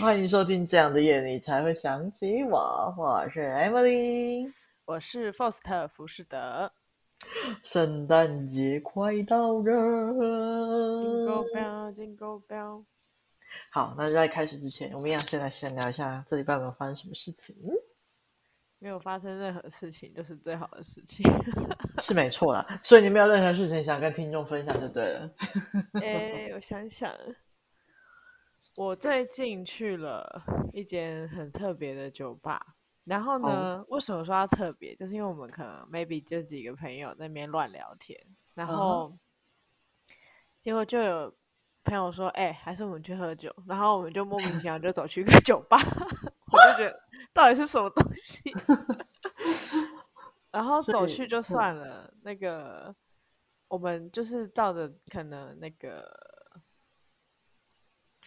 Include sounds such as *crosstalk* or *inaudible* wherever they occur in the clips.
欢迎收听《这样的夜你才会想起我》，我是 Emily，我是 Foster 福士德。圣诞节快到了，Jingle Bell，Jingle Bell。好，那在开始之前，我们要先来闲聊一下这礼拜有没有发生什么事情？没有发生任何事情，就是最好的事情，*laughs* 是没错啦。所以你没有任何事情想跟听众分享就对了。*laughs* 哎，我想想，我最近去了一间很特别的酒吧。然后呢，oh. 为什么说它特别？就是因为我们可能 maybe 就几个朋友在那边乱聊天，然后、uh huh. 结果就有朋友说：“哎、欸，还是我们去喝酒。”然后我们就莫名其妙就走去一个酒吧，*laughs* 我就觉得到底是什么东西？*laughs* 然后走去就算了，那个我们就是照着可能那个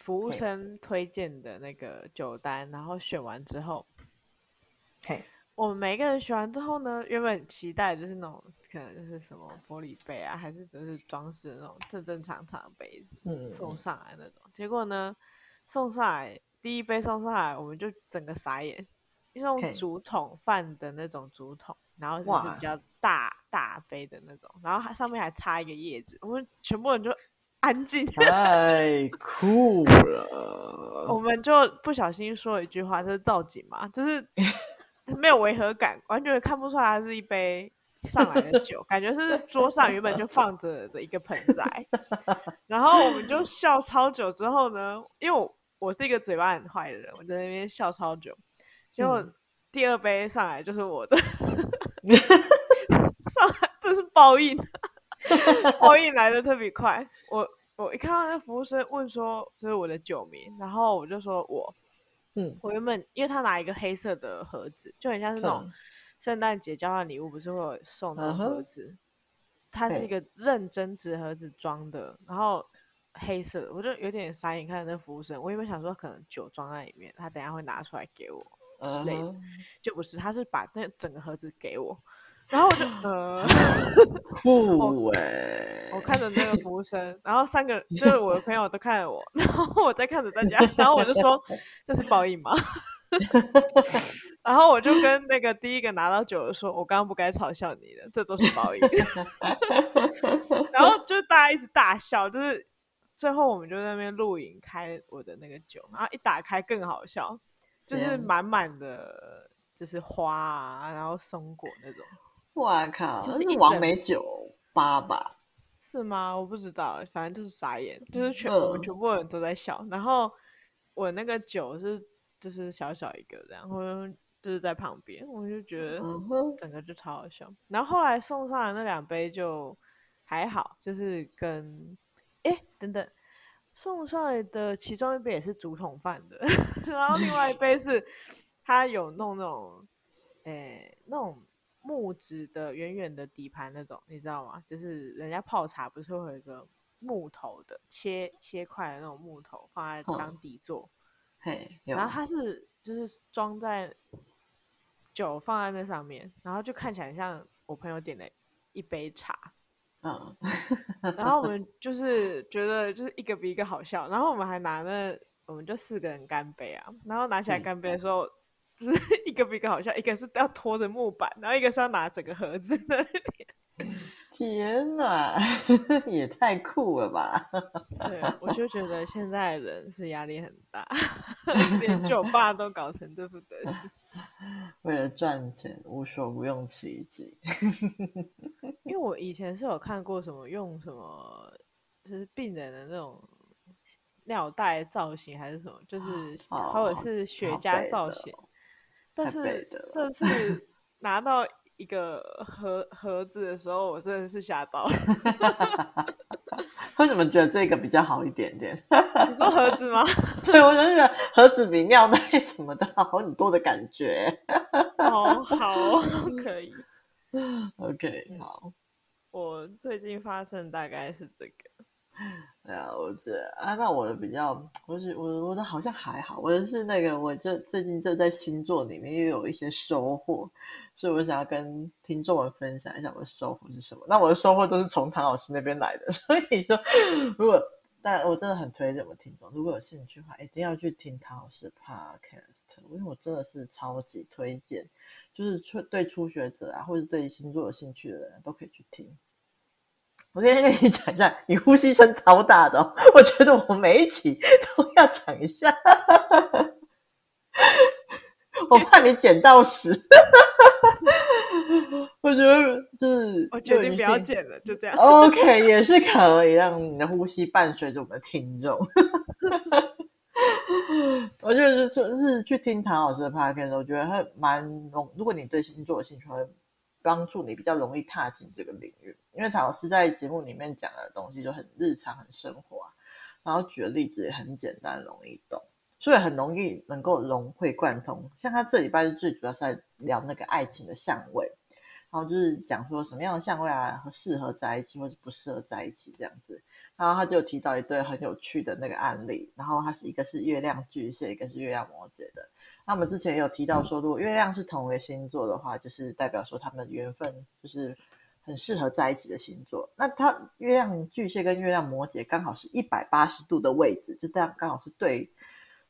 服务生推荐的那个酒单，然后选完之后。嘿，我们每个人选完之后呢，原本期待就是那种可能就是什么玻璃杯啊，还是就是装饰的那种正正常常的杯子，嗯，送上来那种。结果呢，送上来第一杯送上来，我们就整个傻眼，那种竹筒饭的那种竹筒，然后就是比较大大杯的那种，然后它上面还插一个叶子，我们全部人就安静，太酷了。我们就不小心说一句话，这是造景嘛，就是。*laughs* 没有违和感，完全看不出来它是一杯上来的 *laughs* 酒，感觉是桌上原本就放着的一个盆栽。然后我们就笑超久之后呢，因为我我是一个嘴巴很坏的人，我在那边笑超久。结果第二杯上来就是我的，*laughs* 上来这是报应，报应来的特别快。我我一看到那服务生问说这是我的酒名，然后我就说我。嗯，我原本因为他拿一个黑色的盒子，就很像是那种圣诞节交换礼物，不是会有送的盒子？嗯、它是一个认真纸盒子装的，然后黑色的，我就有点傻眼看那服务生。我原本想说可能酒装在里面，他等下会拿出来给我之类的，嗯、就不是，他是把那整个盒子给我。然后我就呃，*laughs* 酷哎！我看着那个服务生，然后三个就是我的朋友都看着我，*laughs* 然后我在看着大家，然后我就说：“这是报应吗？” *laughs* 然后我就跟那个第一个拿到酒的说：“我刚刚不该嘲笑你的，这都是报应。”然后就大家一直大笑，就是最后我们就在那边录影开我的那个酒，然后一打开更好笑，就是满满的，就是花啊，然后松果那种。哇靠！就是王美酒吧吧？是吗？我不知道，反正就是傻眼，就是全、嗯、我们全部人都在笑。然后我那个酒是就是小小一个这样，我就是在旁边，我就觉得整个就超好笑。嗯、然后后来送上来那两杯就还好，就是跟哎等等送上来的其中一杯也是竹筒饭的，*laughs* 然后另外一杯是他有弄那种哎那种。木质的圆圆的底盘那种，你知道吗？就是人家泡茶不是会有一个木头的切切块的那种木头放在当底座，嘿，然后它是就是装在酒放在那上面，然后就看起来像我朋友点的一杯茶，嗯，然后我 *laughs* 们就是觉得就是一个比一个好笑，然后我们还拿那我们就四个人干杯啊，然后拿起来干杯的时候。嗯就是一个比一个好笑，一个是要拖着木板，然后一个是要拿整个盒子的。天哪，*laughs* 也太酷了吧！对，我就觉得现在的人是压力很大，连酒吧都搞成这副德行。*laughs* 为了赚钱，无所不用其极。因为我以前是有看过什么用什么，就是病人的那种尿袋造型，还是什么，就是或者是雪茄造型。但是但是拿到一个盒盒子的时候，我真的是吓到了。*laughs* 为什么觉得这个比较好一点点？*laughs* 你说盒子吗？*laughs* 对，我就觉得盒子比尿袋什么的好很多的感觉。哦，好，可以。OK，好。我最近发生大概是这个。对啊，啊，那我的比较，我是我我的好像还好，我的是那个，我就最近就在星座里面又有一些收获，所以我想要跟听众们分享一下我的收获是什么。那我的收获都是从唐老师那边来的，*laughs* 所以说如果但我真的很推荐我们听众，如果有兴趣的话，一定要去听唐老师 Podcast，因为我真的是超级推荐，就是初对初学者啊，或者对星座有兴趣的人都可以去听。我今天跟你讲一下，你呼吸声超大的哦，我觉得我每一集都要讲一下，我怕你捡到屎。我觉得就是，我决定不要剪了，就这样。OK，也是可以让你的呼吸伴随着我们的听众。我觉得就是去听唐老师的 podcast，我觉得会蛮浓。如果你对星座有兴趣，会帮助你比较容易踏进这个领域。因为唐老师在节目里面讲的东西就很日常、很生活，然后举的例子也很简单、容易懂，所以很容易能够融会贯通。像他这礼拜就最主要是在聊那个爱情的相位。然后就是讲说什么样的相位啊适合在一起，或者不适合在一起这样子。然后他就提到一对很有趣的那个案例。然后他是一个是月亮巨蟹，一个是月亮摩羯的。那我们之前也有提到说，如果月亮是同一个星座的话，就是代表说他们的缘分就是很适合在一起的星座。那他月亮巨蟹跟月亮摩羯刚好是一百八十度的位置，就这样刚好是对，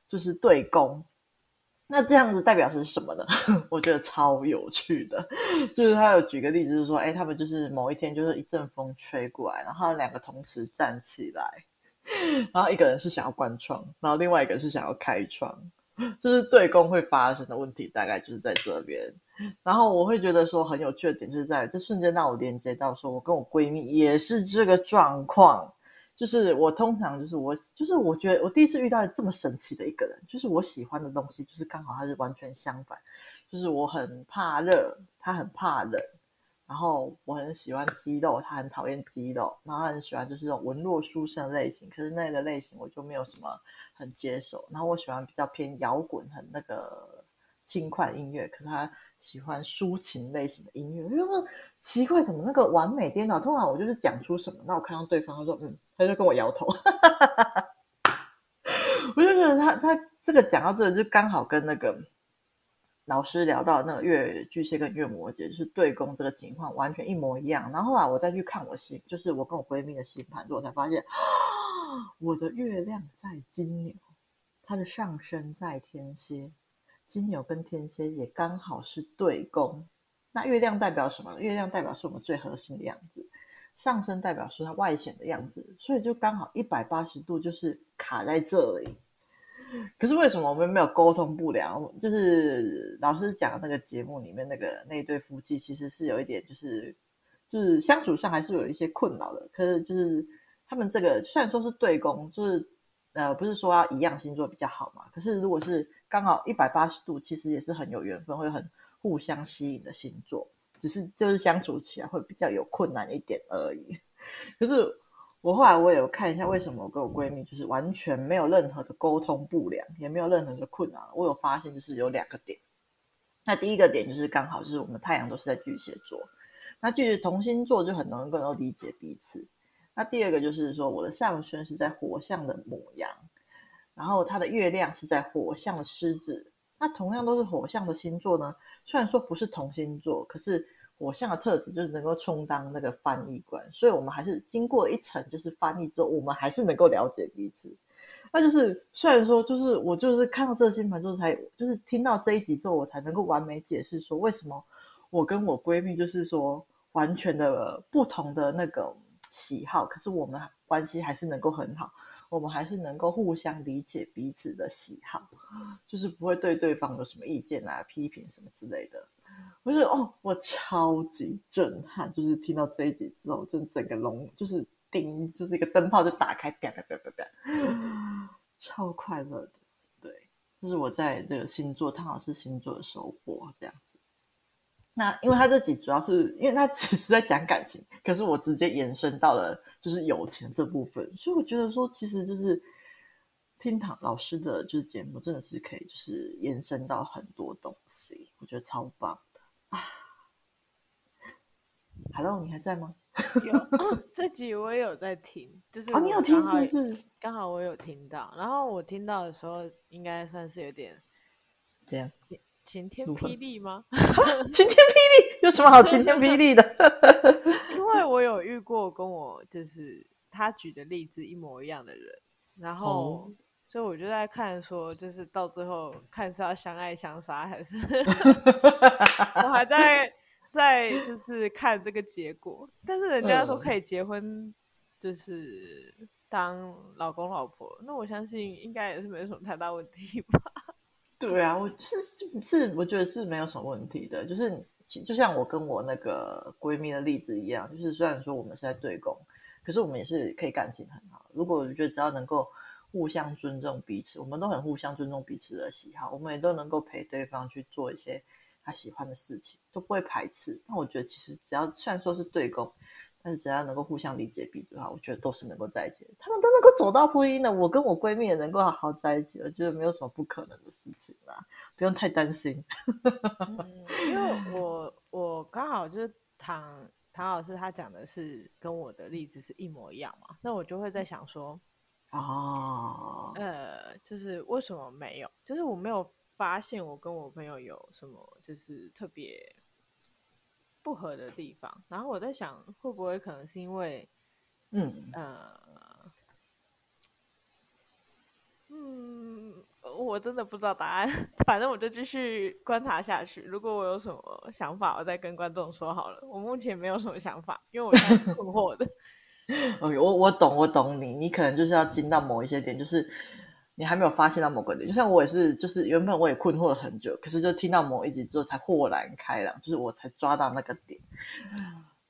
就是对宫。那这样子代表是什么呢？*laughs* 我觉得超有趣的，*laughs* 就是他有举个例子，就是说，哎，他们就是某一天就是一阵风吹过来，然后两个同时站起来，*laughs* 然后一个人是想要关窗，然后另外一个人是想要开窗，就是对公会发生的问题，大概就是在这边。然后我会觉得说很有趣的点，就是在这瞬间让我连接到说，我跟我闺蜜也是这个状况。就是我通常就是我就是我觉得我第一次遇到这么神奇的一个人，就是我喜欢的东西就是刚好他是完全相反，就是我很怕热，他很怕冷，然后我很喜欢肌肉，他很讨厌肌肉，然后他很喜欢就是这种文弱书生类型，可是那个类型我就没有什么很接受，然后我喜欢比较偏摇滚很那个轻快音乐，可是他。喜欢抒情类型的音乐，因为奇怪，怎么那个完美颠倒？通常我就是讲出什么，那我看到对方，他说嗯，他就跟我摇头，*laughs* 我就觉得他他这个讲到这个，就刚好跟那个老师聊到那个月巨蟹跟月摩羯，就是对宫这个情况完全一模一样。然后后来我再去看我星，就是我跟我闺蜜的星盘，我才发现，我的月亮在金牛，它的上升在天蝎。金牛跟天蝎也刚好是对宫，那月亮代表什么？月亮代表是我们最核心的样子，上升代表是它外显的样子，所以就刚好一百八十度就是卡在这里。*laughs* 可是为什么我们没有沟通不良？就是老师讲的那个节目里面那个那一对夫妻，其实是有一点就是就是相处上还是有一些困扰的。可是就是他们这个虽然说是对宫，就是呃不是说要一样星座比较好嘛，可是如果是。刚好一百八十度，其实也是很有缘分，会很互相吸引的星座，只是就是相处起来会比较有困难一点而已。*laughs* 可是我后来我也有看一下，为什么我跟我闺蜜就是完全没有任何的沟通不良，也没有任何的困难。我有发现就是有两个点。那第一个点就是刚好就是我们太阳都是在巨蟹座，那巨蟹同星座就很容易更能够理解彼此。那第二个就是说我的上升是在火象的牡羊。然后它的月亮是在火象的狮子，那同样都是火象的星座呢。虽然说不是同星座，可是火象的特质就是能够充当那个翻译官，所以我们还是经过一层就是翻译之后，我们还是能够了解彼此。那就是虽然说就是我就是看到这个星盘之后才就是听到这一集之后，我才能够完美解释说为什么我跟我闺蜜就是说完全的不同的那个喜好，可是我们关系还是能够很好。我们还是能够互相理解彼此的喜好，就是不会对对方有什么意见啊、批评什么之类的。我觉得哦，我超级震撼，就是听到这一集之后，就整个龙就是叮，就是一个灯泡就打开，啪啪啪啪啪，*laughs* 超快乐的。对，就是我在这个星座，汤老师星座的收获这样子。那因为他这集主要是因为他 *laughs* 只是在讲感情，可是我直接延伸到了就是有钱这部分，所以我觉得说其实就是听唐老师的就是节目真的是可以就是延伸到很多东西，我觉得超棒的啊！Hello，你还在吗？有、哦，这集我也有在听，就是哦，你有听是不是？刚好我有听到，然后我听到的时候应该算是有点这样。*laughs* 晴天霹雳吗？晴天霹雳有什么好晴天霹雳的？*laughs* 因为我有遇过跟我就是他举的例子一模一样的人，然后。哦所以我就在看，说就是到最后看是要相爱相杀，还是 *laughs* 我还在在就是看这个结果。但是人家说可以结婚，就是当老公老婆，那我相信应该也是没什么太大问题吧？对啊，我是是，我觉得是没有什么问题的。就是就像我跟我那个闺蜜的例子一样，就是虽然说我们是在对攻，可是我们也是可以感情很好。如果我觉得只要能够。互相尊重彼此，我们都很互相尊重彼此的喜好，我们也都能够陪对方去做一些他喜欢的事情，都不会排斥。那我觉得其实只要虽然说是对宫，但是只要能够互相理解彼此的话，我觉得都是能够在一起的。他们都能够走到婚姻的，我跟我闺蜜也能够好好在一起，我觉得没有什么不可能的事情啦，不用太担心。嗯，因为我我刚好就是唐唐老师他讲的是跟我的例子是一模一样嘛，那我就会在想说。哦，呃，就是为什么没有？就是我没有发现我跟我朋友有什么就是特别不合的地方。然后我在想，会不会可能是因为，嗯呃，嗯，我真的不知道答案。*laughs* 反正我就继续观察下去。如果我有什么想法，我再跟观众说好了。我目前没有什么想法，因为我是困惑的。*laughs* OK，我我懂，我懂你。你可能就是要进到某一些点，就是你还没有发现到某个点。就像我也是，就是原本我也困惑了很久，可是就听到某一集之后才豁然开朗，就是我才抓到那个点。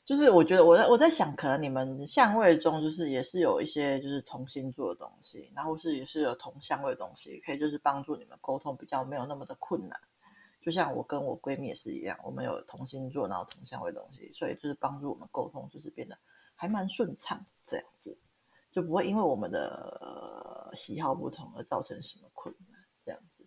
就是我觉得我在我在想，可能你们相位中就是也是有一些就是同星座的东西，然后是也是有同相位的东西，可以就是帮助你们沟通比较没有那么的困难。就像我跟我闺蜜也是一样，我们有同星座，然后同相位的东西，所以就是帮助我们沟通就是变得。还蛮顺畅，这样子就不会因为我们的喜好不同而造成什么困难，这样子。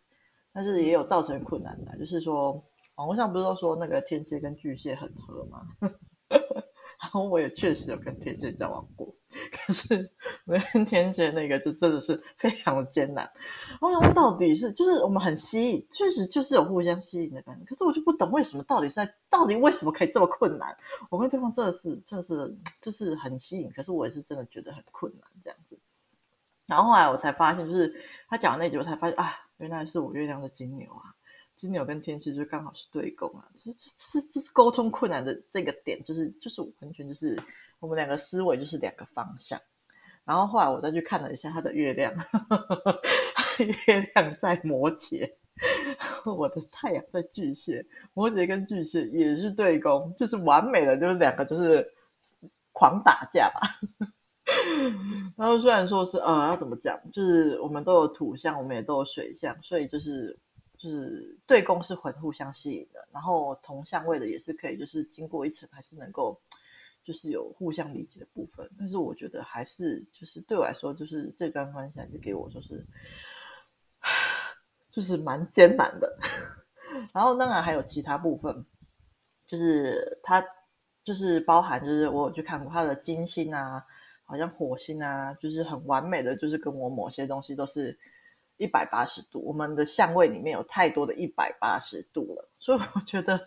但是也有造成困难的，就是说网络上不是都说那个天蝎跟巨蟹很合吗？*laughs* 然后我也确实有跟天蝎交往过。可是 *laughs* 跟天蝎那个就真的是非常的艰难。我想问到底是就是我们很吸引，确实就是有互相吸引的感觉。可是我就不懂为什么到底是在到底为什么可以这么困难？我跟对方真的是真的是就是很吸引，可是我也是真的觉得很困难这样子。然后后来我才发现，就是他讲的那句，我才发现啊，原来是我月亮的金牛啊，金牛跟天蝎就刚好是对宫啊。这这这是沟通困难的这个点，就是就是完全就是。我们两个思维就是两个方向，然后后来我再去看了一下他的月亮，*laughs* 月亮在摩羯，*laughs* 我的太阳在巨蟹，摩羯跟巨蟹也是对宫，就是完美的，就是两个就是狂打架吧。*laughs* 然后虽然说是呃要怎么讲，就是我们都有土象，我们也都有水象，所以就是就是对宫是很互相吸引的，然后同相位的也是可以，就是经过一层还是能够。就是有互相理解的部分，但是我觉得还是就是对我来说，就是这段关系还是给我就是，就是蛮艰难的。*laughs* 然后当然还有其他部分，就是它就是包含就是我有去看过它的金星啊，好像火星啊，就是很完美的，就是跟我某些东西都是。一百八十度，我们的相位里面有太多的一百八十度了，所以我觉得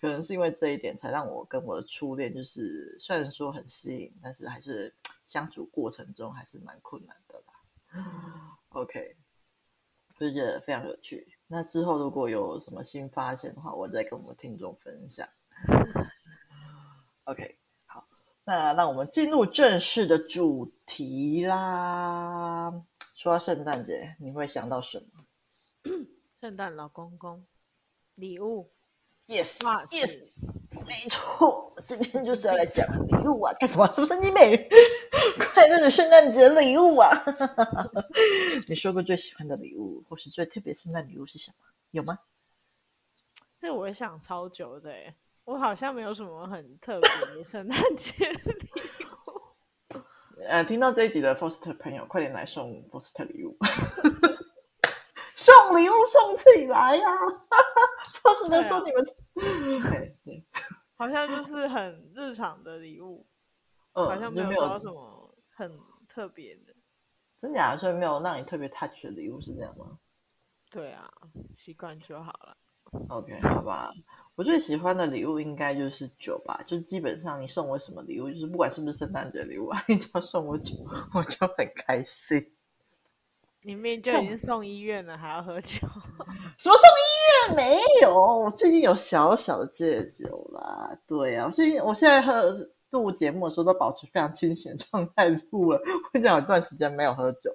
可能是因为这一点，才让我跟我的初恋就是虽然说很吸引，但是还是相处过程中还是蛮困难的啦。OK，就觉得非常有趣。那之后如果有什么新发现的话，我再跟我们听众分享。OK，好，那让我们进入正式的主题啦。说到圣诞节，你会想到什么？*clears throat* 圣诞老公公，礼物，yes，yes，没错，今天就是要来讲礼物啊！干什么？是不是你美？*laughs* 快乐的圣诞节礼物啊！*laughs* 你说过最喜欢的礼物，或是最特别圣诞礼物是什么？有吗？这我也想超久的，我好像没有什么很特别的圣诞节礼物。呃，听到这一集的 Foster 朋友，快点来送 Foster 礼物，*laughs* 送礼物送起来呀、*laughs* 啊！Foster 说你们，*laughs* 对对，好像就是很日常的礼物，嗯，好像没有什么很特别的。真假的？所以没有让你特别 touch 的礼物是这样吗？对啊，习惯就好了。OK，好吧。我最喜欢的礼物应该就是酒吧，就是基本上你送我什么礼物，就是不管是不是圣诞节礼物，*laughs* 你只要送我酒，我就很开心。*laughs* 明明就已经送医院了，还要喝酒？*laughs* 什么送医院？没有，我最近有小小的戒酒啦。对啊，我最近我现在喝录节目的时候都保持非常清醒的状态录了，我已经有一段时间没有喝酒。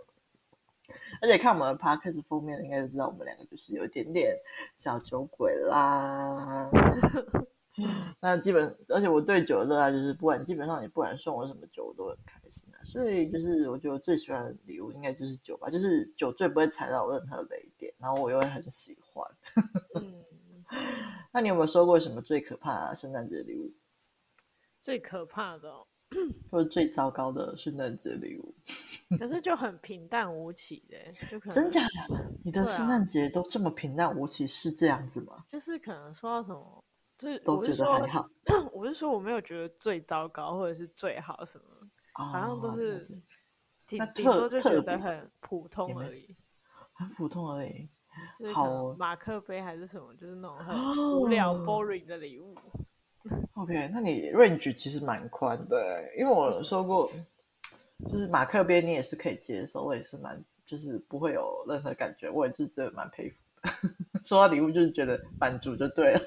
而且看我们的 podcast 封面，应该就知道我们两个就是有一点点小酒鬼啦。*laughs* 那基本，而且我对酒的热爱就是，不管基本上你不管送我什么酒，我都很开心啊。所以就是，我觉得我最喜欢的礼物应该就是酒吧，就是酒最不会踩到任何雷点，然后我又会很喜欢。嗯，*laughs* 那你有没有收过什么最可怕的圣诞节礼物？最可怕的、哦。*clears throat* 或者最糟糕的圣诞节礼物，可是就很平淡无奇的，就可能真假的？你的圣诞节都这么平淡无奇，是这样子吗？啊、就是可能说到什么，就是都觉得还好。我是说我没有觉得最糟糕，或者是最好什么，哦、好像都是顶顶多就觉得很普通而已，很普通而已。好，马克杯还是什么，就是那种很无聊、哦、boring 的礼物。OK，那你 range 其实蛮宽的，因为我说过，就是马克杯你也是可以接受，我也是蛮就是不会有任何感觉，我也是真的蛮佩服的。*laughs* 收到礼物就是觉得满足就对了。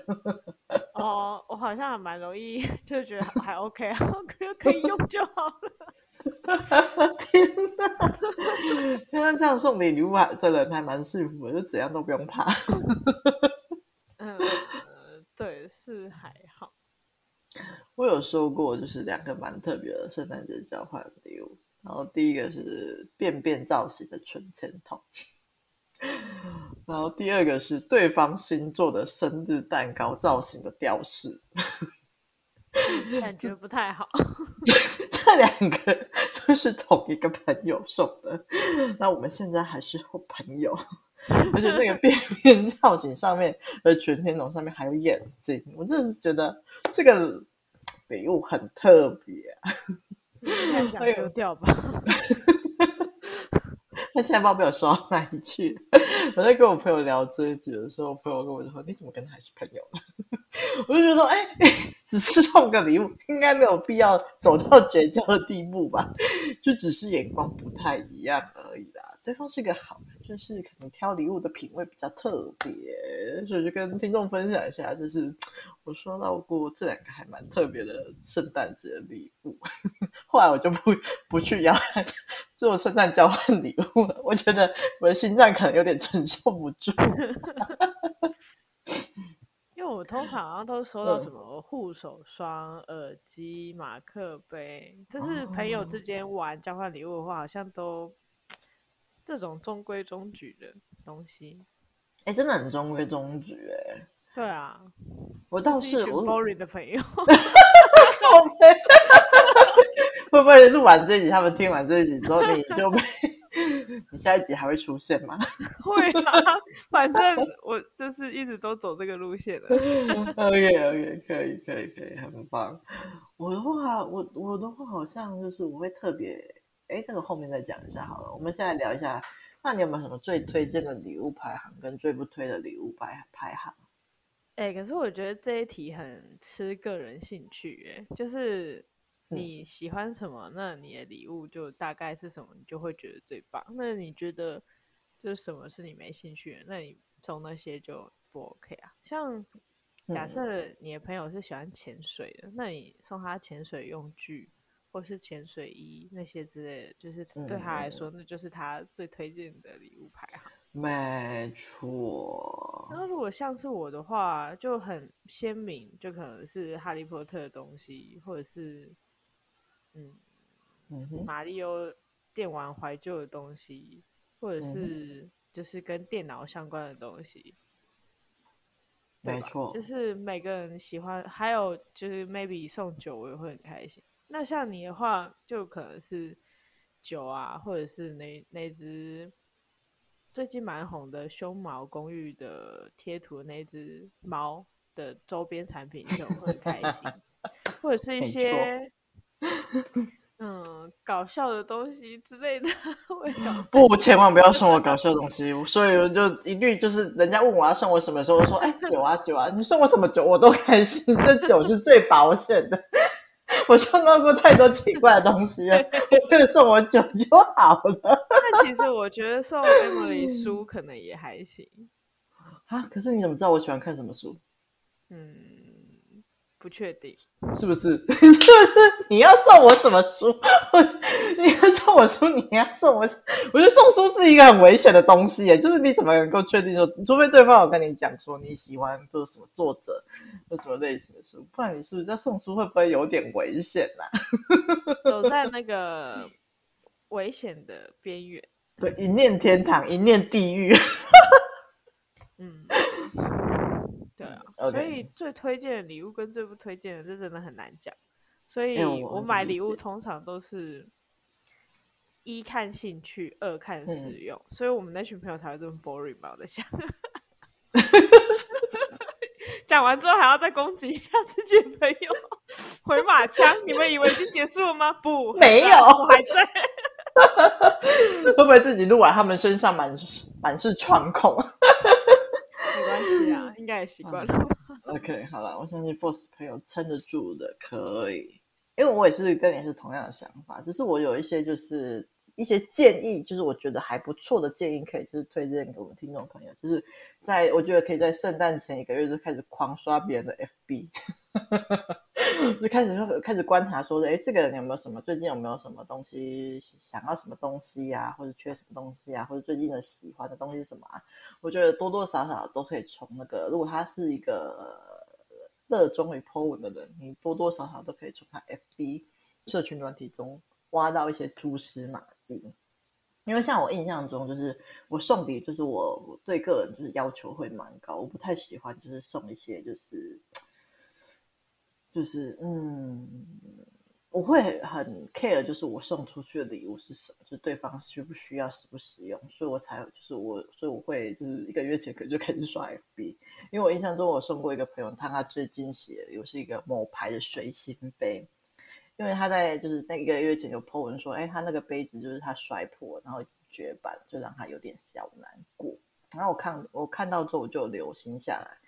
哦，我好像还蛮容易，就觉得还 OK 啊，可可以用就好了。*laughs* 天哪，现在这样送礼礼物的人还蛮幸福的，就怎样都不用怕。嗯，对，是还好。我有收过，就是两个蛮特别的圣诞节交换礼物。然后第一个是便便造型的存钱筒，然后第二个是对方星座的生日蛋糕造型的吊饰，*laughs* 感觉不太好。这两个都是同一个朋友送的，那我们现在还是好朋友。而且那个便便造型上面的全天龙上面还有眼睛，我真的是觉得这个礼物很特别啊！想丢掉吧？他现在不知道被我收到哪里去。我在跟我朋友聊这一集的时候，我朋友跟我说：“你怎么跟他还是朋友？” *laughs* 我就觉得说：“哎、欸，只是送个礼物，应该没有必要走到绝交的地步吧？就只是眼光不太一样而已啦。对方是个好人。”就是可能挑礼物的品味比较特别，所以就跟听众分享一下，就是我收到过这两个还蛮特别的圣诞节礼物。*laughs* 后来我就不不去要做圣诞交换礼物了，我觉得我的心脏可能有点承受不住。*laughs* 因为我通常好像都收到什么护手霜、耳机、马克杯，就是朋友之间玩交换礼物的话，好像都。这种中规中矩的东西，哎、欸，真的很中规中矩哎、欸。对啊，我倒是，是我 boring 的朋友。*laughs* 会不会录完这一集，他们听完这一集之后，你就被你下一集还会出现吗？*laughs* 会啊，反正我就是一直都走这个路线的。OK OK，可以可以可以，很棒。我的话，我我的话好像就是我会特别。哎，这个后面再讲一下好了。我们现在聊一下，那你有没有什么最推荐的礼物排行，跟最不推的礼物排排行？哎，可是我觉得这一题很吃个人兴趣，哎，就是你喜欢什么，嗯、那你的礼物就大概是什么，你就会觉得最棒。那你觉得就是什么是你没兴趣的，那你送那些就不 OK 啊？像假设你的朋友是喜欢潜水的，嗯、那你送他潜水用具。或是潜水衣那些之类的，就是对他来说，嗯、那就是他最推荐的礼物排行。没错。那如果像是我的话，就很鲜明，就可能是哈利波特的东西，或者是嗯，马里欧电玩怀旧的东西，或者是就是跟电脑相关的东西。没错。就是每个人喜欢，还有就是 maybe 送酒，我也会很开心。那像你的话，就可能是酒啊，或者是那那只最近蛮红的胸毛公寓的贴图那只猫的周边产品，就会开心。*laughs* 或者是一些，*laughs* 嗯，搞笑的东西之类的。*laughs* 不，千万不要送我搞笑的东西。所以我就一律就是，人家问我要送我什么时候，我说哎酒啊酒啊，你送我什么酒我都开心。这酒是最保险的。我收到过太多奇怪的东西了 *laughs* 送我酒就好了。但其实我觉得送 Emily 书可能也还行。啊，可是你怎么知道我喜欢看什么书？嗯，不确定。是不是？是不是？你要送我什么书？*laughs* 你要送我书，你要送我。我觉得送书是一个很危险的东西耶，就是你怎么能够确定说，除非对方有跟你讲说你喜欢做什么作者或什么类型的书，不然你是不是要送书会不会有点危险呐、啊？走在那个 *laughs* 危险的边缘。对，一念天堂，一念地狱。嗯。Okay. 所以最推荐的礼物跟最不推荐的，这真的很难讲。所以我买礼物通常都是一看兴趣，二看实用。嗯、所以我们那群朋友才会这么 boring 吧？我在想，*laughs* 讲完之后还要再攻击一下自己的朋友，回马枪。你们以为已经结束了吗？不，没有，我还在。*laughs* 会不会自己录完，他们身上满满是创口？习惯了。嗯、OK，好了，我相信 Force 朋友撑得住的，可以。因为我也是跟你是同样的想法，只是我有一些就是一些建议，就是我觉得还不错的建议，可以就是推荐给我们听众朋友。就是在我觉得可以在圣诞前一个月就开始狂刷别人的 FB。*laughs* 就开始开始观察，说，哎，这个人有没有什么？最近有没有什么东西想要什么东西呀、或者缺什么东西啊？或者最近的喜欢的东西是什么啊？我觉得多多少少都可以从那个，如果他是一个热衷于 po 文的人，你多多少少都可以从他 FB 社群软体中挖到一些蛛丝马迹。因为像我印象中，就是我送礼，就是我我对个人就是要求会蛮高，我不太喜欢就是送一些就是。就是嗯，我会很 care，就是我送出去的礼物是什么，就是对方需不需要、实不实用，所以我才就是我，所以我会就是一个月前可能就开始刷 FB，因为我印象中我送过一个朋友，他他最惊喜的又是一个某牌的水星杯，因为他在就是那一个月前就 po 文说，哎，他那个杯子就是他摔破，然后绝版，就让他有点小难过。然后我看我看到之后我就留心下来。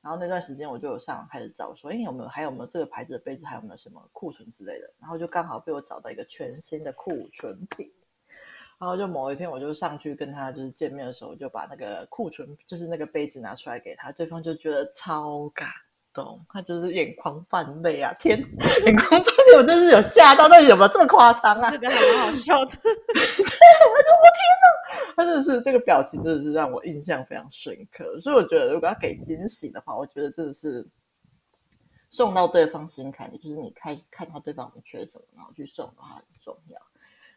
然后那段时间我就有上网开始找，说，哎，有没有还有没有这个牌子的杯子，还有没有什么库存之类的？然后就刚好被我找到一个全新的库存品。然后就某一天，我就上去跟他就是见面的时候，就把那个库存就是那个杯子拿出来给他，对方就觉得超尬动，他就是眼眶泛泪啊！天，*laughs* 眼眶泛泪，我真是有吓到，但是有没有这么夸张啊？*laughs* 觉得还蛮好笑的。*laughs* 对，我说我天哪，他真的是这个表情，真的是让我印象非常深刻。所以我觉得，如果要给惊喜的话，我觉得真的是送到对方心坎里，就是你开始看到对方缺什么，然后去送的话很重要。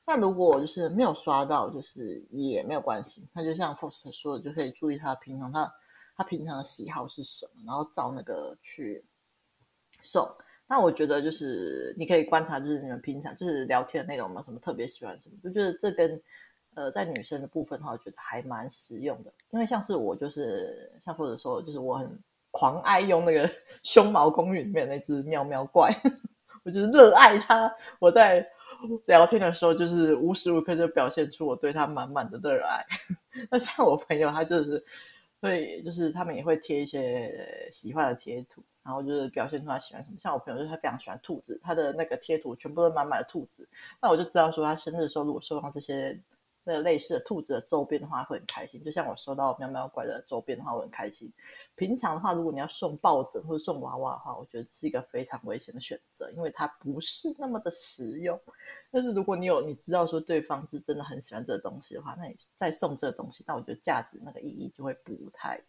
那如果就是没有刷到，就是也没有关系。那就像 Fox 说的，就可以注意他平常他。他平常的喜好是什么，然后照那个去送。那我觉得就是你可以观察，就是你们平常就是聊天的内容有，什么特别喜欢什么，就觉得这跟呃在女生的部分的话，我觉得还蛮实用的。因为像是我就是像或者说就是我很狂爱用那个 *laughs* 胸毛公寓里面那只喵喵怪，*laughs* 我就是热爱它。我在聊天的时候，就是无时无刻就表现出我对它满满的热爱。*laughs* 那像我朋友，他就是。对，就是他们也会贴一些喜欢的贴图，然后就是表现出他喜欢什么。像我朋友，就是他非常喜欢兔子，他的那个贴图全部都满满的兔子。那我就知道说，他生日的时候如果收到这些。那个类似的兔子的周边的话，会很开心。就像我收到喵喵怪的周边的话，我很开心。平常的话，如果你要送抱枕或者送娃娃的话，我觉得是一个非常危险的选择，因为它不是那么的实用。但是如果你有你知道说对方是真的很喜欢这个东西的话，那你再送这个东西，那我觉得价值那个意义就会不太，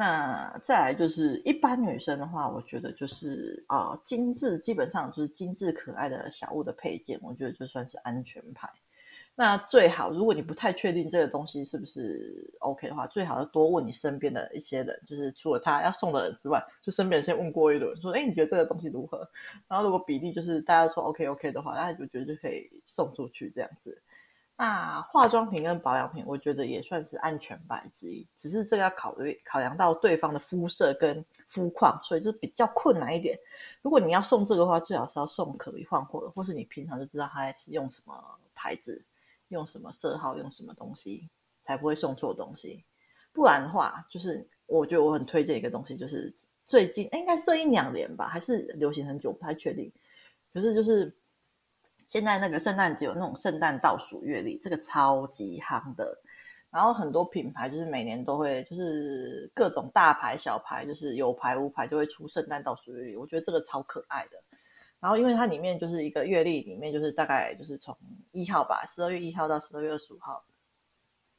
那再来就是一般女生的话，我觉得就是啊、精致，基本上就是精致可爱的小物的配件，我觉得就算是安全牌。那最好，如果你不太确定这个东西是不是 OK 的话，最好要多问你身边的一些人，就是除了他要送的人之外，就身边先问过一轮，说，哎，你觉得这个东西如何？然后如果比例就是大家说 OK OK 的话，那就觉得就可以送出去这样子。那化妆品跟保养品，我觉得也算是安全牌之一，只是这个要考虑考量到对方的肤色跟肤况，所以就比较困难一点。如果你要送这个的话，最好是要送可以换货的，或是你平常就知道他是用什么牌子、用什么色号、用什么东西，才不会送错东西。不然的话，就是我觉得我很推荐一个东西，就是最近应该是这一两年吧，还是流行很久，不太确定。可是就是。现在那个圣诞节有那种圣诞倒数月历，这个超级夯的。然后很多品牌就是每年都会，就是各种大牌、小牌，就是有牌无牌，就会出圣诞倒数月历。我觉得这个超可爱的。然后因为它里面就是一个月历，里面就是大概就是从一号吧，十二月一号到十二月二十五号，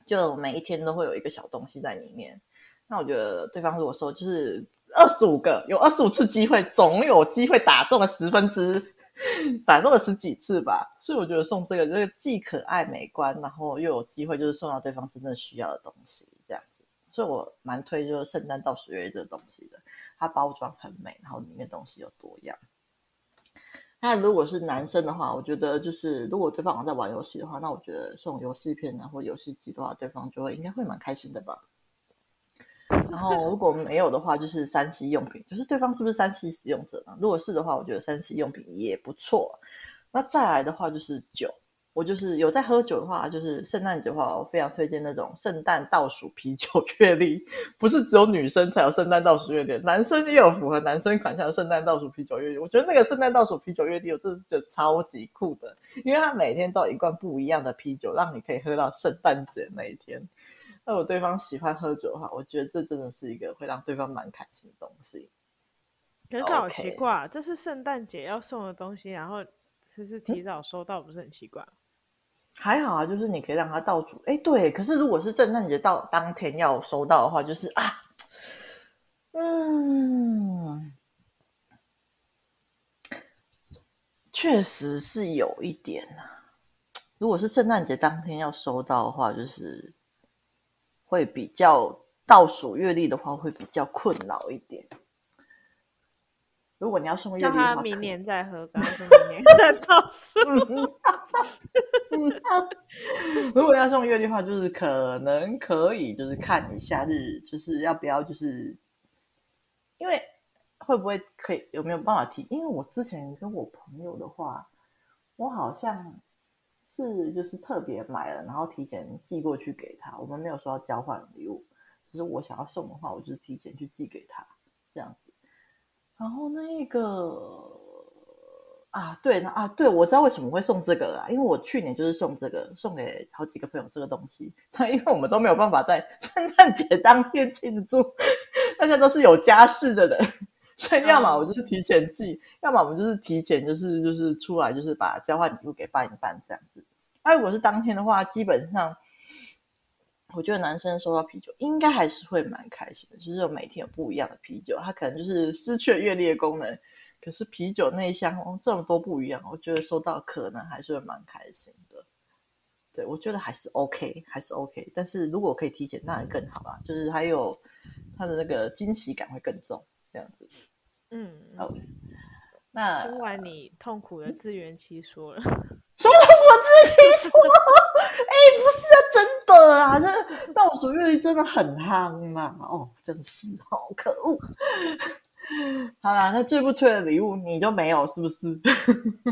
就每一天都会有一个小东西在里面。那我觉得对方如果说就是二十五个，有二十五次机会，总有机会打中了十分之。打中了十几次吧，所以我觉得送这个就是既可爱美观，然后又有机会就是送到对方真正需要的东西，这样子。所以我蛮推就是圣诞倒数月这个东西的，它包装很美，然后里面东西又多样。那如果是男生的话，我觉得就是如果对方好像在玩游戏的话，那我觉得送游戏片啊或游戏机的话，对方就会应该会蛮开心的吧。然后如果没有的话，就是 3C 用品，就是对方是不是 3C 使用者呢？如果是的话，我觉得 3C 用品也不错。那再来的话就是酒，我就是有在喝酒的话，就是圣诞节的话，我非常推荐那种圣诞倒数啤酒 *laughs* 月历，不是只有女生才有圣诞倒数月历，男生也有符合男生款项的圣诞倒数啤酒月历。我觉得那个圣诞倒数啤酒月历，我真的是觉得超级酷的，因为它每天都有一罐不一样的啤酒，让你可以喝到圣诞节那一天。如果对方喜欢喝酒的话，我觉得这真的是一个会让对方蛮开心的东西。可是好奇怪.这是圣诞节要送的东西，然后其实提早收到，不是很奇怪？还好啊，就是你可以让他倒数。哎，对，可是如果是圣诞节到当天要收到的话，就是啊，嗯，确实是有一点啊。如果是圣诞节当天要收到的话，就是。会比较倒数月历的话，会比较困扰一点。如果你要送月历的话，他明年再喝，明年再倒数。*laughs* 如果要送月历的话，就是可能可以，就是看一下日，就是要不要，就是因为会不会可以有没有办法提？因为我之前跟我朋友的话，我好像。是，就是特别买了，然后提前寄过去给他。我们没有说要交换礼物，只是我想要送的话，我就是提前去寄给他这样子。然后那个啊，对，那啊，对，我知道为什么会送这个了，因为我去年就是送这个，送给好几个朋友这个东西。但因为我们都没有办法在 *laughs* 圣诞节当天庆祝，大家都是有家室的人，所以要么我就是提前寄，嗯、要么我们就是提前就是就是出来就是把交换礼物给办一办这样子。那、啊、如果是当天的话，基本上我觉得男生收到啤酒应该还是会蛮开心的，就是有每天有不一样的啤酒，他可能就是失去了阅历的功能，可是啤酒那一箱哦这么多不一样，我觉得收到可能还是会蛮开心的。对，我觉得还是 OK，还是 OK。但是如果可以提前，当然更好啦，就是还有他的那个惊喜感会更重，这样子。嗯，OK。那听完你痛苦的自圆其说了。什么？我自己说，哎、欸，不是啊，真的啊，这倒数月历真的很夯嘛。哦，真是好可恶。*laughs* 好啦，那最不推的礼物你就没有是不是？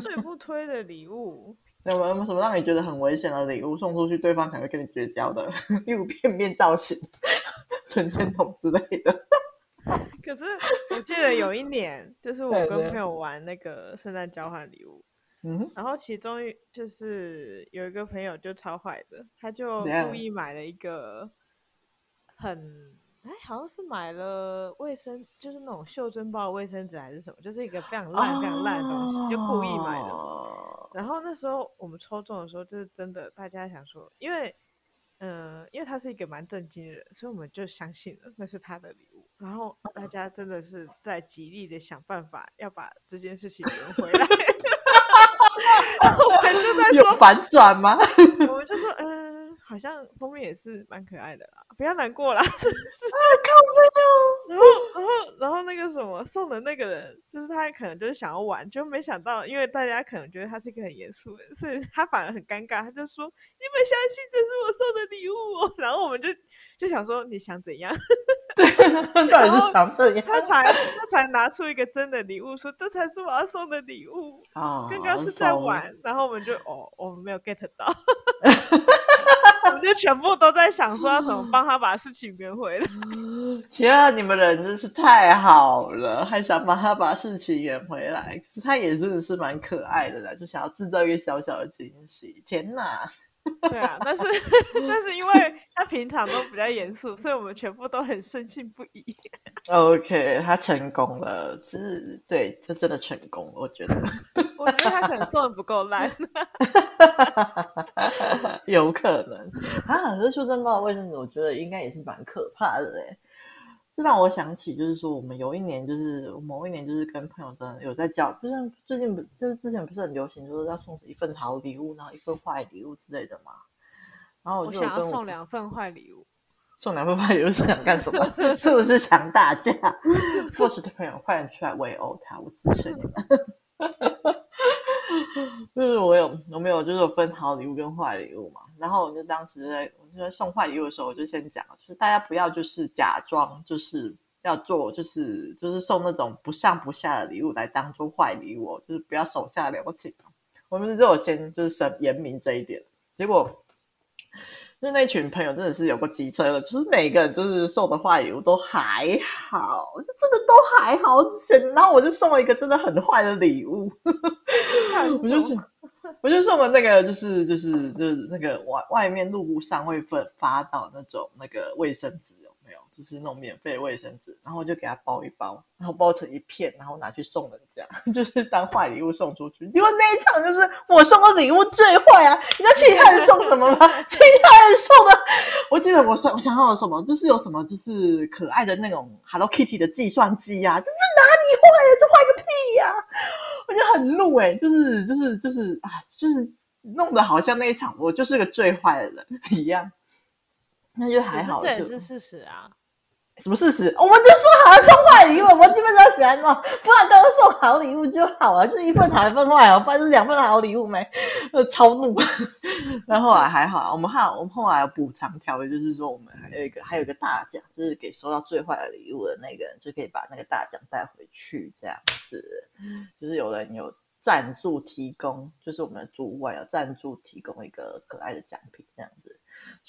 最不推的礼物 *laughs* 有没有什么让你觉得很危险的礼物送出去，对方可能会跟你绝交的？*laughs* 例如片面造型、存钱筒之类的。可是我记得有一年，就是我跟朋友玩那个圣诞交换礼物。嗯，然后其中就是有一个朋友就超坏的，他就故意买了一个很哎，好像是买了卫生，就是那种袖珍包卫生纸还是什么，就是一个非常烂、非常烂的东西，哦、就故意买的。然后那时候我们抽中的时候，就是真的，大家想说，因为嗯、呃，因为他是一个蛮正经的人，所以我们就相信了那是他的礼物。然后大家真的是在极力的想办法要把这件事情圆回来。*laughs* 我们就在说反转吗？我们就说，嗯、呃，好像封面也是蛮可爱的啦，不要难过啦。是是啊，靠背哦。然后，然后，然后那个什么送的那个人，就是他可能就是想要玩，就没想到，因为大家可能觉得他是一个很严肃的人，所以他反而很尴尬。他就说：“你们相信这是我送的礼物哦。”然后我们就就想说：“你想怎样？*laughs* ”对，*laughs* 到底是想怎样？他才他才拿出一个真的礼物，说：“这才是我要送的礼物。”哦，刚刚是在玩，然后我们就哦，我们没有 get 到。*laughs* 我们就全部都在想说要怎么帮他把事情圆回来。天啊，你们人真是太好了，还想帮他把事情圆回来。可是他也真的是蛮可爱的啦，就想要制造一个小小的惊喜。天哪！*laughs* 对啊，但是但是因为 *laughs* 他平常都比较严肃，所以我们全部都很深信不疑。OK，他成功了，是，对，这真的成功，我觉得。我觉得他可能做的不够烂，*laughs* 有可能啊。可是修真包的卫生纸，我觉得应该也是蛮可怕的哎。这让我想起，就是说我们有一年，就是某一年，就是跟朋友真的有在交，就像最近不，就是之前不是很流行，就是要送一份好礼物，然后一份坏礼物之类的嘛。然后我就我想要送两份坏礼物，送两份坏礼物是想干什么？*laughs* 是不是想打架？*laughs* 或是的朋友快点出来围殴他，我支持你们。*laughs* *laughs* 就是我有我没有就是分好礼物跟坏礼物嘛，然后我就当时我就在送坏礼物的时候，我就先讲，就是大家不要就是假装就是要做就是就是送那种不上不下的礼物来当做坏礼物，就是不要手下留情。我们就有先就是声言明这一点，结果。就那群朋友真的是有个机车的，就是每个人就是送的坏礼物都还好，就真的都还好。然后我就送了一个真的很坏的礼物，我就是我就送了那个就是就是就是那个外外面路上会分发到那种那个卫生纸。就是那种免费卫生纸，然后我就给他包一包，然后包成一片，然后拿去送人家，*laughs* 就是当坏礼物送出去。结果那一场就是我送的礼物最坏啊！你知道其他人送什么吗？*laughs* 其他人送的，我记得我想我想到了什么，就是有什么就是可爱的那种 Hello Kitty 的计算机啊，这是哪里坏了？这坏个屁呀、啊！我就很怒哎、欸，就是就是就是啊，就是弄得好像那一场我就是个最坏的人 *laughs* 一样。那就还好，这也是事实啊。什么事实？我们就说好了送坏礼物，我们基本上喜欢嘛，不然都是送好礼物就好了，就是一份好一份坏哦，不然就是两份好礼物没，呃，超怒。*laughs* 然后后来还好，我们还我们后来有补偿条约，就是说我们还有一个还有一个大奖，就是给收到最坏的礼物的那个人就可以把那个大奖带回去，这样子。就是有人有赞助提供，就是我们的主管有赞助提供一个可爱的奖品，这样子。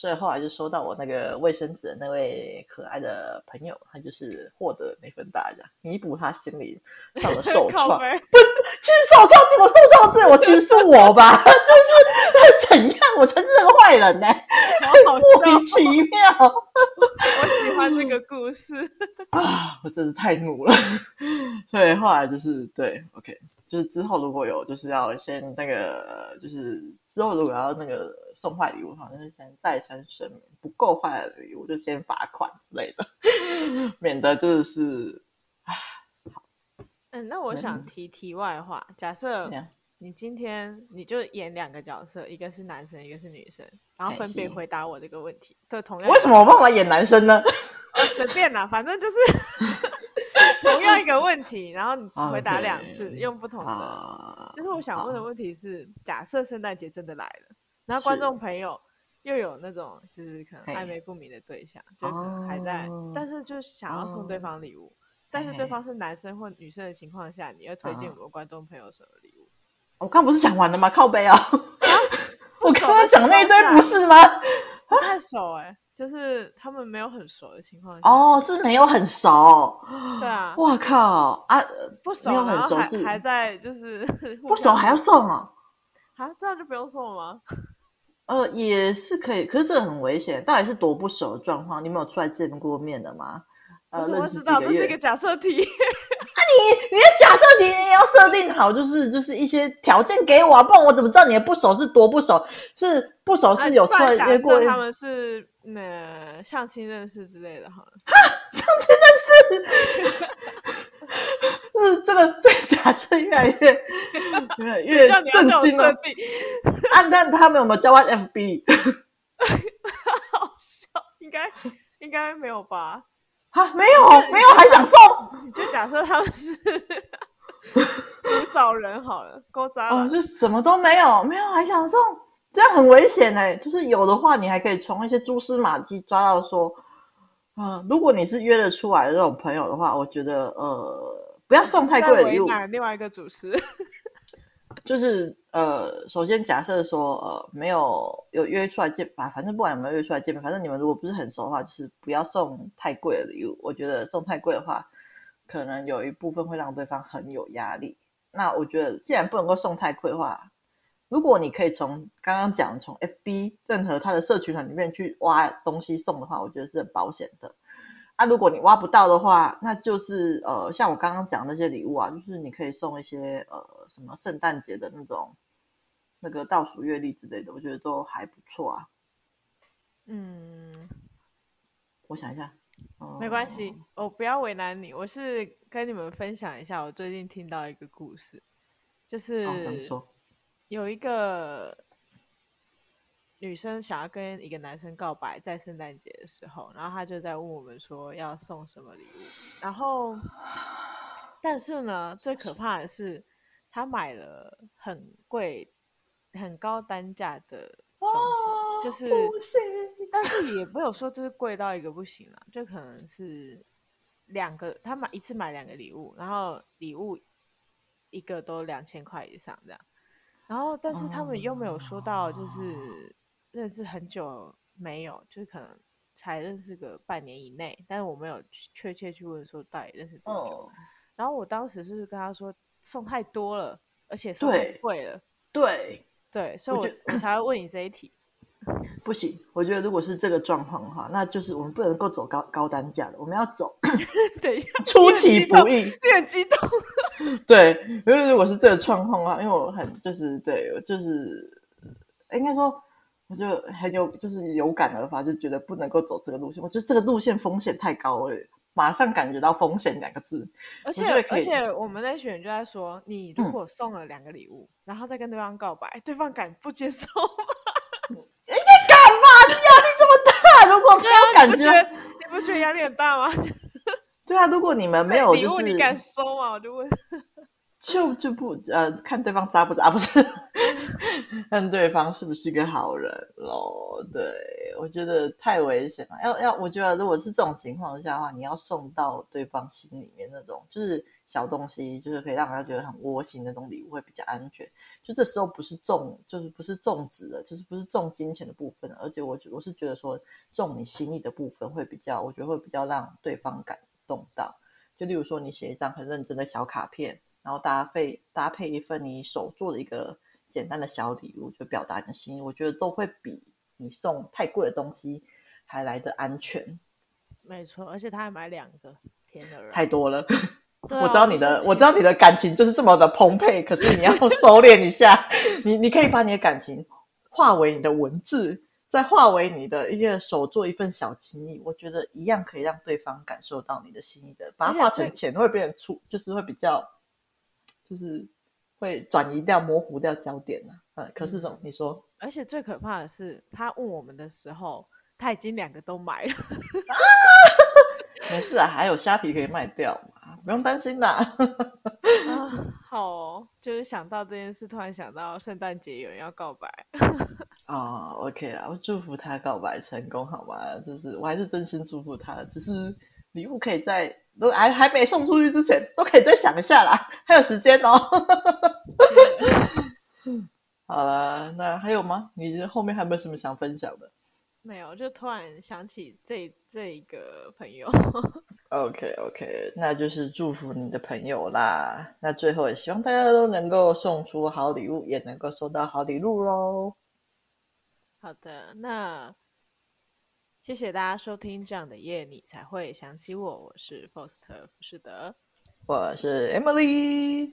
所以后来就收到我那个卫生纸的那位可爱的朋友，他就是获得那份大奖，弥补他心里上的受 *laughs* 创。不是，其实受创是我受创罪，我其实是我吧？*laughs* 就是 *laughs* 怎样，我才是那个坏人呢、欸？莫名其妙。我喜欢这个故事啊！我真是太怒了。所以后来就是对，OK，就是之后如果有就是要先那个就是。之后如果要那个送坏礼物的话，就是先再三声明，不够坏的礼物就先罚款之类的，*laughs* 免得就是啊。好，嗯，那我想提题外话，假设你今天你就演两个角色，一个是男生，一个是女生，然后分别回答我这个问题。对，同样为什么我办法演男生呢？*laughs* 随便啦，反正就是。同样一个问题，然后你回答两次，okay, 用不同的。Uh, 就是我想问的问题是：假设圣诞节真的来了，然后观众朋友又有那种就是可能暧昧不明的对象.就可能还在，uh, 但是就想要送对方礼物，uh, 但是对方是男生或女生的情况下，你要推荐我们观众朋友什么礼物？Uh, 我刚不是讲完了吗？靠北啊！我刚刚 *laughs* 讲那一堆不是吗？不太熟哎、欸。就是他们没有很熟的情况下哦，是没有很熟，对啊，哇靠啊，不熟，没有很熟是还在就是 *laughs* 不熟还要送啊？啊，这样就不用送了吗？*laughs* 呃，也是可以，可是这个很危险，到底是多不熟的状况？你没有出来见过面的吗？呃，我知道这是一个假设题。*laughs* 啊你，你你的假设题也要设定好，就是就是一些条件给我，啊不然我怎么知道你的不熟是多不熟？是不熟是有出来约过？他们是呃相亲认识之类的哈？相亲认识？是这个这个假设越来越越震惊了。按但他们有没有交换 FB？好笑，应该应该没有吧？啊，没有没有，还想送？你 *laughs* 就假设他们是 *laughs* 古早人好了，勾扎哦，就什么都没有，没有还想送，这样很危险哎。就是有的话，你还可以从一些蛛丝马迹抓到说，嗯、呃，如果你是约得出来的这种朋友的话，我觉得呃，不要送太贵的礼物。另外一个主持。*laughs* 就是呃，首先假设说呃，没有有约出来见吧，反正不管有没有约出来见面，反正你们如果不是很熟的话，就是不要送太贵的礼物。我觉得送太贵的话，可能有一部分会让对方很有压力。那我觉得既然不能够送太贵的话，如果你可以从刚刚讲从 FB 任何他的社群里面去挖东西送的话，我觉得是很保险的。那、啊、如果你挖不到的话，那就是呃，像我刚刚讲那些礼物啊，就是你可以送一些呃，什么圣诞节的那种那个倒数月历之类的，我觉得都还不错啊。嗯，我想一下，呃、没关系，我不要为难你，我是跟你们分享一下我最近听到一个故事，就是有一个。女生想要跟一个男生告白，在圣诞节的时候，然后她就在问我们说要送什么礼物，然后，但是呢，最可怕的是他买了很贵、很高单价的东西，就是，但是也没有说就是贵到一个不行了，就可能是两个，他买一次买两个礼物，然后礼物一个都两千块以上这样，然后但是他们又没有说到就是。认识很久没有，就是可能才认识个半年以内，但是我没有确切去问说到底认识多久。Oh. 然后我当时是跟他说送太多了，而且送太贵了。对对，所以我我，我才会问你这一题。*coughs* 不行，我觉得如果是这个状况的话，那就是我们不能够走高高单价的，我们要走。*laughs* 等一下，*laughs* 出其不意，你很激动。*laughs* 对，因为如果是这个状况的话，因为我很就是对，就是应该说。我就很有，就是有感而发，就觉得不能够走这个路线。我觉得这个路线风险太高了，马上感觉到风险两个字。而且而且我们那群人就在说，你如果送了两个礼物，嗯、然后再跟对方告白，对方敢不接受吗？*laughs* 应该敢吧？你压力这么大，如果没有感觉，啊、你不觉得压力很大吗？*laughs* 对啊，如果你们没有、就是，礼物你敢收吗？我就问。就就不呃，看对方渣不渣，不是 *laughs* 看对方是不是个好人咯。对，我觉得太危险了。要要，我觉得如果是这种情况下的话，你要送到对方心里面那种，就是小东西，就是可以让他觉得很窝心那种礼物会比较安全。就这时候不是重，就是不是重质的，就是不是重金钱的部分，而且我我是觉得说重你心意的部分会比较，我觉得会比较让对方感动到。就例如说，你写一张很认真的小卡片。然后搭配搭配一份你手做的一个简单的小礼物，就表达你的心意，我觉得都会比你送太贵的东西还来的安全。没错，而且他还买两个，天哪，太多了。我知道你的，我知道你的感情就是这么的澎湃，可是你要 *laughs* 收敛一下。你你可以把你的感情化为你的文字，再化为你的一个手做一份小情意，我觉得一样可以让对方感受到你的心意的。把它化成钱会变成出，就是会比较。就是会转移掉、模糊掉焦点呢、啊。嗯，可是什么？你说？而且最可怕的是，他问我们的时候，他已经两个都买了。啊、没事啊，还有虾皮可以卖掉嘛，不用担心的。啊，*laughs* 好、哦，就是想到这件事，突然想到圣诞节有人要告白。啊、哦，OK 啦，我祝福他告白成功，好吗？就是我还是真心祝福他，只是。礼物可以在都还还没送出去之前，都可以再想一下啦，还有时间哦。*laughs* 好了，那还有吗？你后面还有没有什么想分享的？没有，就突然想起这这一个朋友。OK OK，那就是祝福你的朋友啦。那最后也希望大家都能够送出好礼物，也能够收到好礼物喽。好的，那。谢谢大家收听这样的夜，你才会想起我。我是 Faust 浮士德，我是 Emily。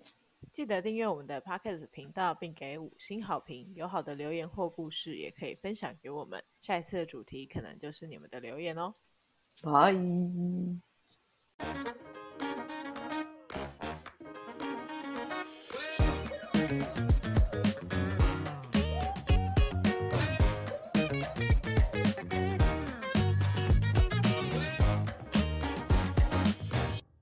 记得订阅我们的 Podcast 频道，并给五星好评。有好的留言或故事，也可以分享给我们。下一次的主题可能就是你们的留言哦。拜。